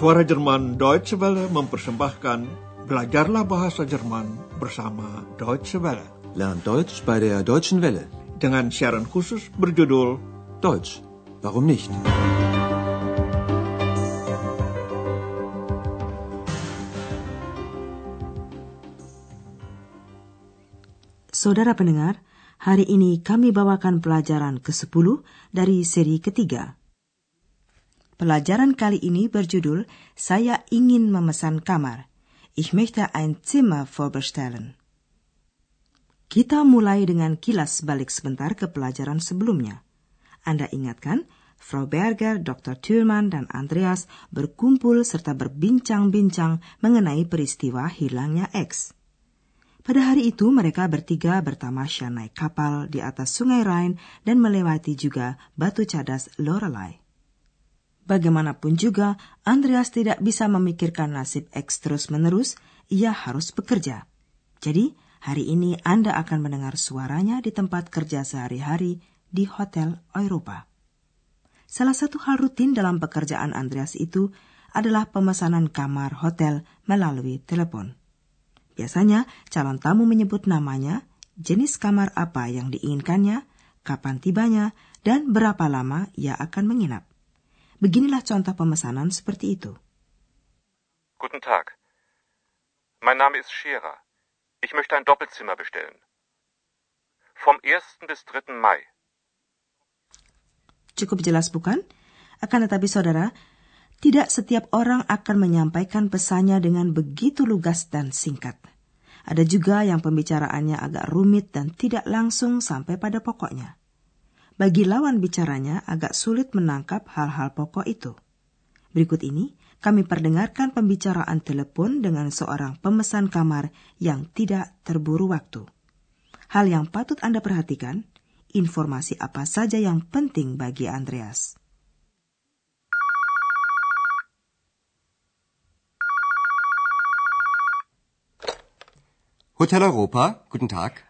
Suara Jerman Deutsche Welle mempersembahkan Belajarlah Bahasa Jerman bersama Deutsche Welle. Lernt Deutsch bei der Deutschen Welle. Dengan siaran khusus berjudul Deutsch, warum nicht? Saudara pendengar, hari ini kami bawakan pelajaran ke-10 dari seri ketiga. Pelajaran kali ini berjudul Saya ingin memesan kamar. Ich möchte ein Zimmer vorbestellen. Kita mulai dengan kilas balik sebentar ke pelajaran sebelumnya. Anda ingatkan, Frau Berger, Dr. Thürmann, dan Andreas berkumpul serta berbincang-bincang mengenai peristiwa hilangnya X. Pada hari itu mereka bertiga bertamasya naik kapal di atas sungai Rhine dan melewati juga batu cadas Lorelei. Bagaimanapun juga, Andreas tidak bisa memikirkan nasib X terus-menerus, ia harus bekerja. Jadi, hari ini Anda akan mendengar suaranya di tempat kerja sehari-hari di Hotel Eropa. Salah satu hal rutin dalam pekerjaan Andreas itu adalah pemesanan kamar hotel melalui telepon. Biasanya, calon tamu menyebut namanya, jenis kamar apa yang diinginkannya, kapan tibanya, dan berapa lama ia akan menginap. Beginilah contoh pemesanan seperti itu. Guten Tag. Mein Name ist Scherer. Ich möchte ein Doppelzimmer bestellen. Vom 1. bis 3. Mai. Cukup jelas bukan? Akan tetapi saudara, tidak setiap orang akan menyampaikan pesannya dengan begitu lugas dan singkat. Ada juga yang pembicaraannya agak rumit dan tidak langsung sampai pada pokoknya bagi lawan bicaranya agak sulit menangkap hal-hal pokok itu. Berikut ini kami perdengarkan pembicaraan telepon dengan seorang pemesan kamar yang tidak terburu waktu. Hal yang patut Anda perhatikan, informasi apa saja yang penting bagi Andreas. Hotel Europa, guten Tag.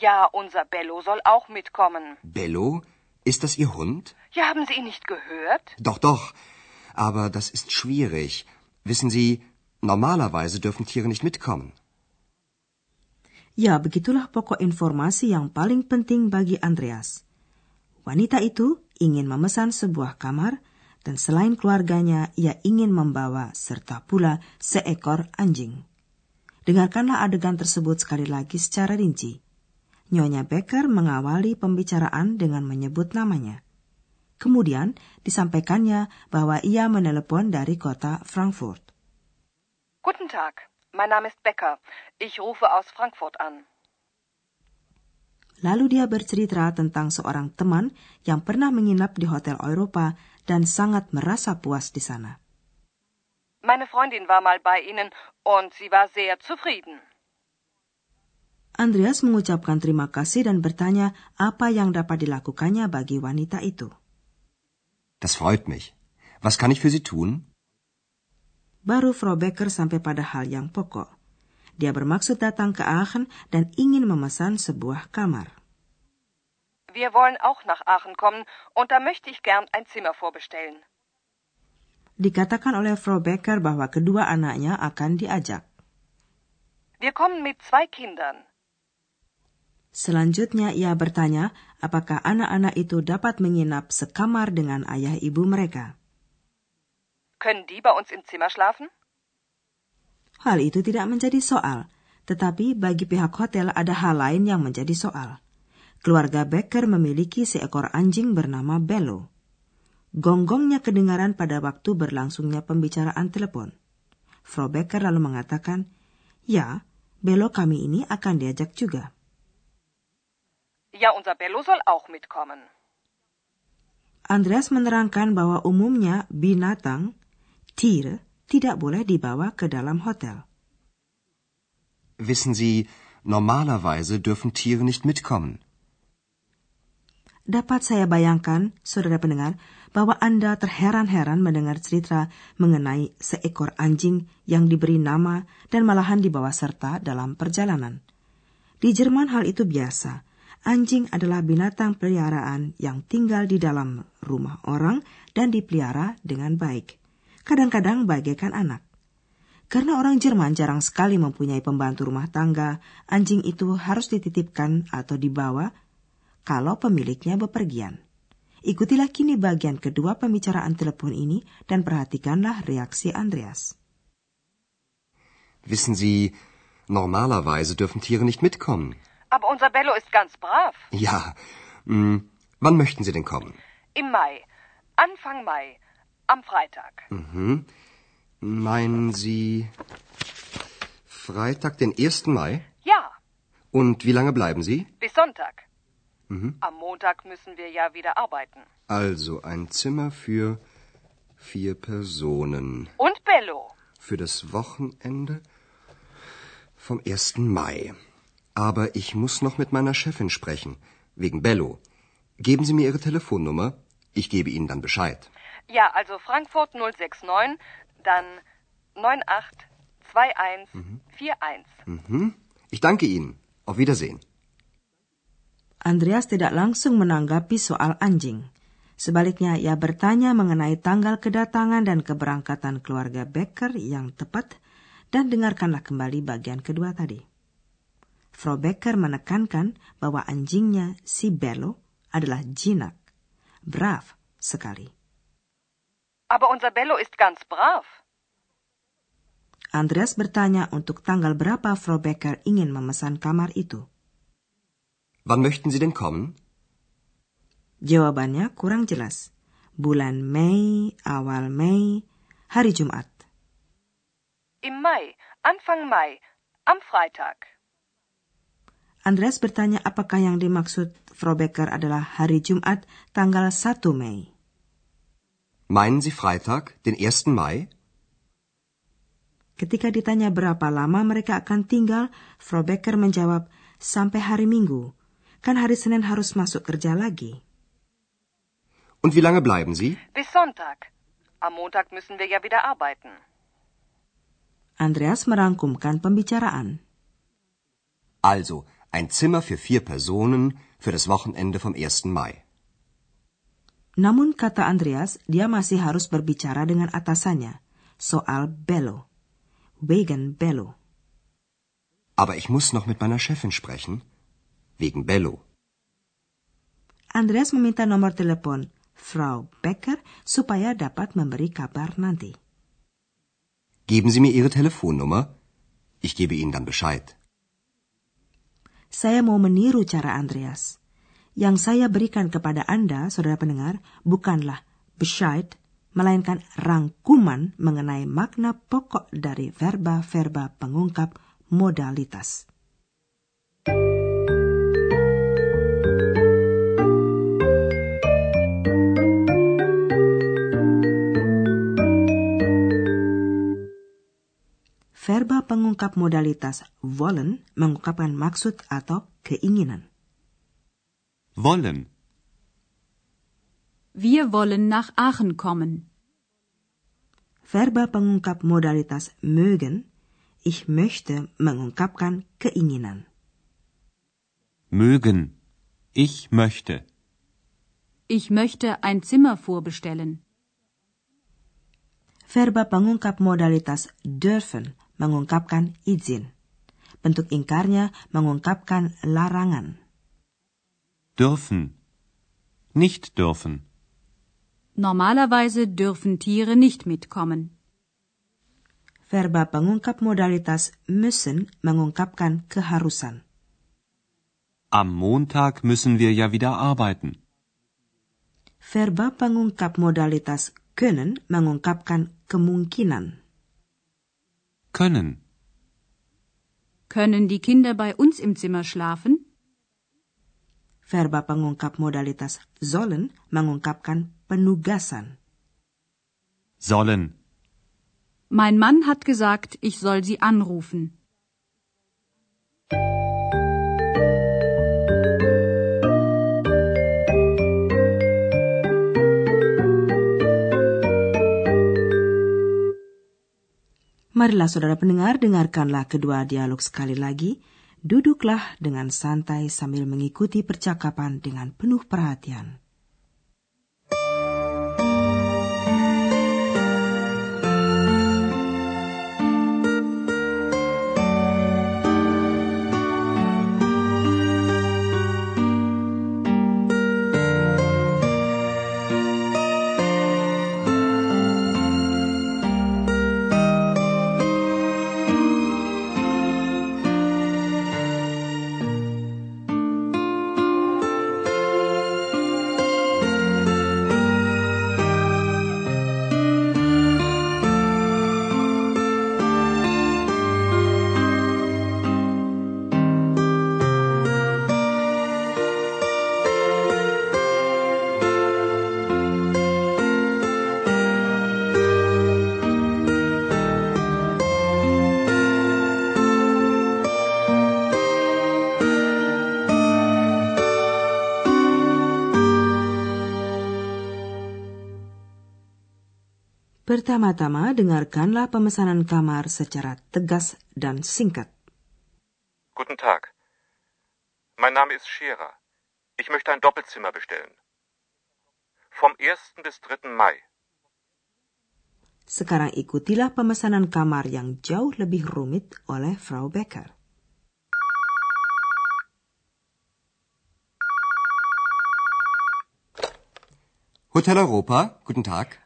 Ja, unser Bello soll auch mitkommen. Bello? Ist das Ihr Hund? Ja, haben Sie ihn nicht gehört? Doch, doch. Aber das ist schwierig. Wissen Sie, normalerweise dürfen Tiere nicht mitkommen. Ya, begitulah pokok informasi yang paling penting bagi Andreas. Wanita itu ingin memesan sebuah kamar dan selain keluarganya, ia ingin membawa serta pula seekor anjing. Dengarkanlah adegan tersebut sekali lagi secara rinci. Nyonya Becker mengawali pembicaraan dengan menyebut namanya. Kemudian disampaikannya bahwa ia menelepon dari kota Frankfurt. Guten Tag, mein Name ist Becker. Ich rufe aus Frankfurt an. Lalu dia bercerita tentang seorang teman yang pernah menginap di Hotel Eropa dan sangat merasa puas di sana. Meine Freundin war mal bei Ihnen und sie war sehr zufrieden. Andreas mengucapkan terima kasih dan bertanya apa yang dapat dilakukannya bagi wanita itu. Das freut mich. Was kann ich für Sie tun? Baru Frau Becker sampai pada hal yang pokok. Dia bermaksud datang ke Aachen dan ingin memesan sebuah kamar. Wir wollen auch nach Aachen kommen und da möchte ich gern ein Zimmer vorbestellen. Dikatakan oleh Frau Becker bahwa kedua anaknya akan diajak. Wir kommen mit zwei Kindern. Selanjutnya ia bertanya apakah anak-anak itu dapat menginap sekamar dengan ayah ibu mereka. Können die bei uns im Zimmer schlafen? Hal itu tidak menjadi soal, tetapi bagi pihak hotel ada hal lain yang menjadi soal. Keluarga Becker memiliki seekor anjing bernama Bello. Gonggongnya kedengaran pada waktu berlangsungnya pembicaraan telepon. Frau Becker lalu mengatakan, "Ya, Bello kami ini akan diajak juga." Ja, unser Bello soll auch mitkommen. Andreas menerangkan bahwa umumnya binatang, Tiere, tidak boleh dibawa ke dalam hotel. Wissen Sie, normalerweise dürfen Tiere nicht mitkommen. Dapat saya bayangkan, saudara pendengar, bahwa Anda terheran-heran mendengar cerita mengenai seekor anjing yang diberi nama dan malahan dibawa serta dalam perjalanan. Di Jerman hal itu biasa. Anjing adalah binatang peliharaan yang tinggal di dalam rumah orang dan dipelihara dengan baik. Kadang-kadang bagaikan anak. Karena orang Jerman jarang sekali mempunyai pembantu rumah tangga, anjing itu harus dititipkan atau dibawa kalau pemiliknya bepergian. Ikutilah kini bagian kedua pembicaraan telepon ini dan perhatikanlah reaksi Andreas. Wissen Sie, normalerweise dürfen Tiere nicht mitkommen. Aber unser Bello ist ganz brav. Ja, hm, wann möchten Sie denn kommen? Im Mai. Anfang Mai. Am Freitag. Mhm. Meinen Sie Freitag, den 1. Mai? Ja, Und wie lange bleiben Sie? bis Sonntag. Mhm. Am Montag müssen wir ja wieder arbeiten. Also ein Zimmer für vier Personen. Und Bello. Für das Wochenende vom 1. Mai. Aber ich muss noch mit meiner Chefin sprechen. Wegen Bello. Geben Sie mir Ihre Telefonnummer. Ich gebe Ihnen dann Bescheid. Ja, also Frankfurt 069, dann 982141. Mhm. Ich danke Ihnen. Auf Wiedersehen. Andreas tidak langsung menanggapi soal anjing. Sebaliknya, ia bertanya mengenai tanggal kedatangan dan keberangkatan keluarga Becker yang tepat dan dengarkanlah kembali bagian kedua tadi. Frau Becker menekankan bahwa anjingnya si Bello adalah jinak, brav sekali. Aber unser Bello ist ganz brav. Andreas bertanya untuk tanggal berapa Frau Becker ingin memesan kamar itu. Wann möchten Sie denn kommen? Jawabannya kurang jelas. Bulan Mei, awal Mei, hari Jumat. Im Mai. Anfang Mai. Am Freitag. Andreas bertanya apakah yang dimaksud Frau Becker adalah hari Jumat tanggal 1 Mei. Meinen Sie Freitag, den 1. Mai? Ketika ditanya berapa lama mereka akan tinggal, Frau Becker menjawab sampai hari Minggu. Kan hari Senin harus masuk kerja lagi. Und wie lange bleiben Sie? Bis Sonntag. Am Montag müssen wir ja wieder arbeiten. Andreas merangkumkan pembicaraan. Also, ein Zimmer für vier Personen für das Wochenende vom 1. Mai. Namun kata Andreas, dia masih harus berbicara dengan atasannya soal Bello. Wegen Bello. Aber ich muss noch mit meiner Chefin sprechen. Wegen Bello. Andreas meminta nomor telepon Frau Becker supaya dapat memberi kabar nanti. Geben Sie mir Ihre Telefonnummer. Ich gebe Ihnen dann Bescheid. Saya mau meniru cara Andreas. Yang saya berikan kepada Anda, saudara pendengar, bukanlah Bescheid, melainkan rangkuman mengenai makna pokok dari verba-verba pengungkap modalitas. Verba pengungkap modalitas wollen mengungkapkan maksud atau keinginan. Wollen. Wir wollen nach Aachen kommen. Verba pengungkap modalitas mögen, ich möchte mengungkapkan keinginan. Mögen. Ich möchte. Ich möchte ein Zimmer vorbestellen. Verba pengungkap modalitas dürfen mengungkapkan izin. Bentuk ingkarnya mengungkapkan larangan. Dürfen. Nicht dürfen. Normalerweise dürfen Tiere nicht mitkommen. Verba pengungkap modalitas müssen mengungkapkan keharusan. Am Montag müssen wir ja wieder arbeiten. Verba pengungkap modalitas können mengungkapkan kemungkinan. Können. Können die Kinder bei uns im Zimmer schlafen? Verba pengungkap modalitas sollen mengungkapkan penugasan. Sollen. Mein Mann hat gesagt, ich soll Sie anrufen. Marilah saudara pendengar, dengarkanlah kedua dialog sekali lagi. Duduklah dengan santai sambil mengikuti percakapan dengan penuh perhatian. Pertama-tama dengarkanlah pemesanan kamar secara tegas dan singkat. Guten Tag. Mein Name ist Scherer. Ich möchte ein Doppelzimmer bestellen. Vom 1. bis 3. Mai. Sekarang ikutilah pemesanan kamar yang jauh lebih rumit oleh Frau Becker. Hotel Europa, guten Tag.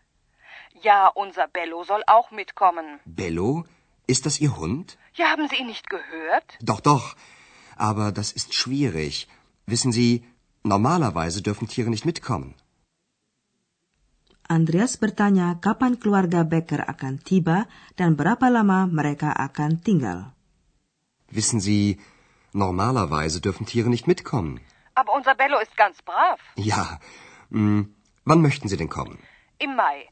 Ja, unser Bello soll auch mitkommen. Bello? Ist das Ihr Hund? Ja, haben Sie ihn nicht gehört? Doch, doch. Aber das ist schwierig. Wissen Sie, normalerweise dürfen Tiere nicht mitkommen. Andreas bertanya kapan keluarga Becker akan tiba dan berapa lama mereka akan tinggal. Wissen Sie, normalerweise dürfen Tiere nicht mitkommen. Aber unser Bello ist ganz brav. Ja. Hm, wann möchten Sie denn kommen? Im Mai.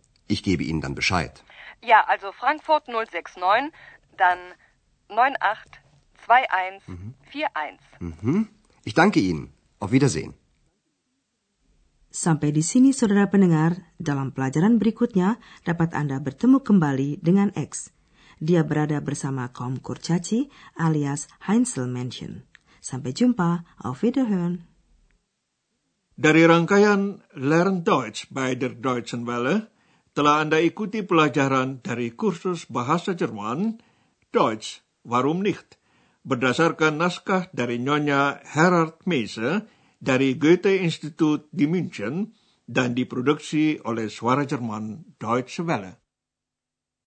Ich gebe Ihnen dann Bescheid. Ja, also Frankfurt 069, dann 982141. Mhm. Ich danke Ihnen. Auf Wiedersehen. Sampai di sini saudara pendengar, dalam pelajaran berikutnya dapat Anda bertemu kembali dengan X. Dia berada bersama kaum kurcaci alias Heinzel Mansion. Sampai jumpa, auf Wiederhören. Dari rangkaian Learn Deutsch by der Deutschen Welle, telah Anda ikuti pelajaran dari kursus bahasa Jerman, Deutsch, warum nicht? Berdasarkan naskah dari Nyonya Herard Meise dari Goethe Institut di München dan diproduksi oleh Suara Jerman Deutsche Welle.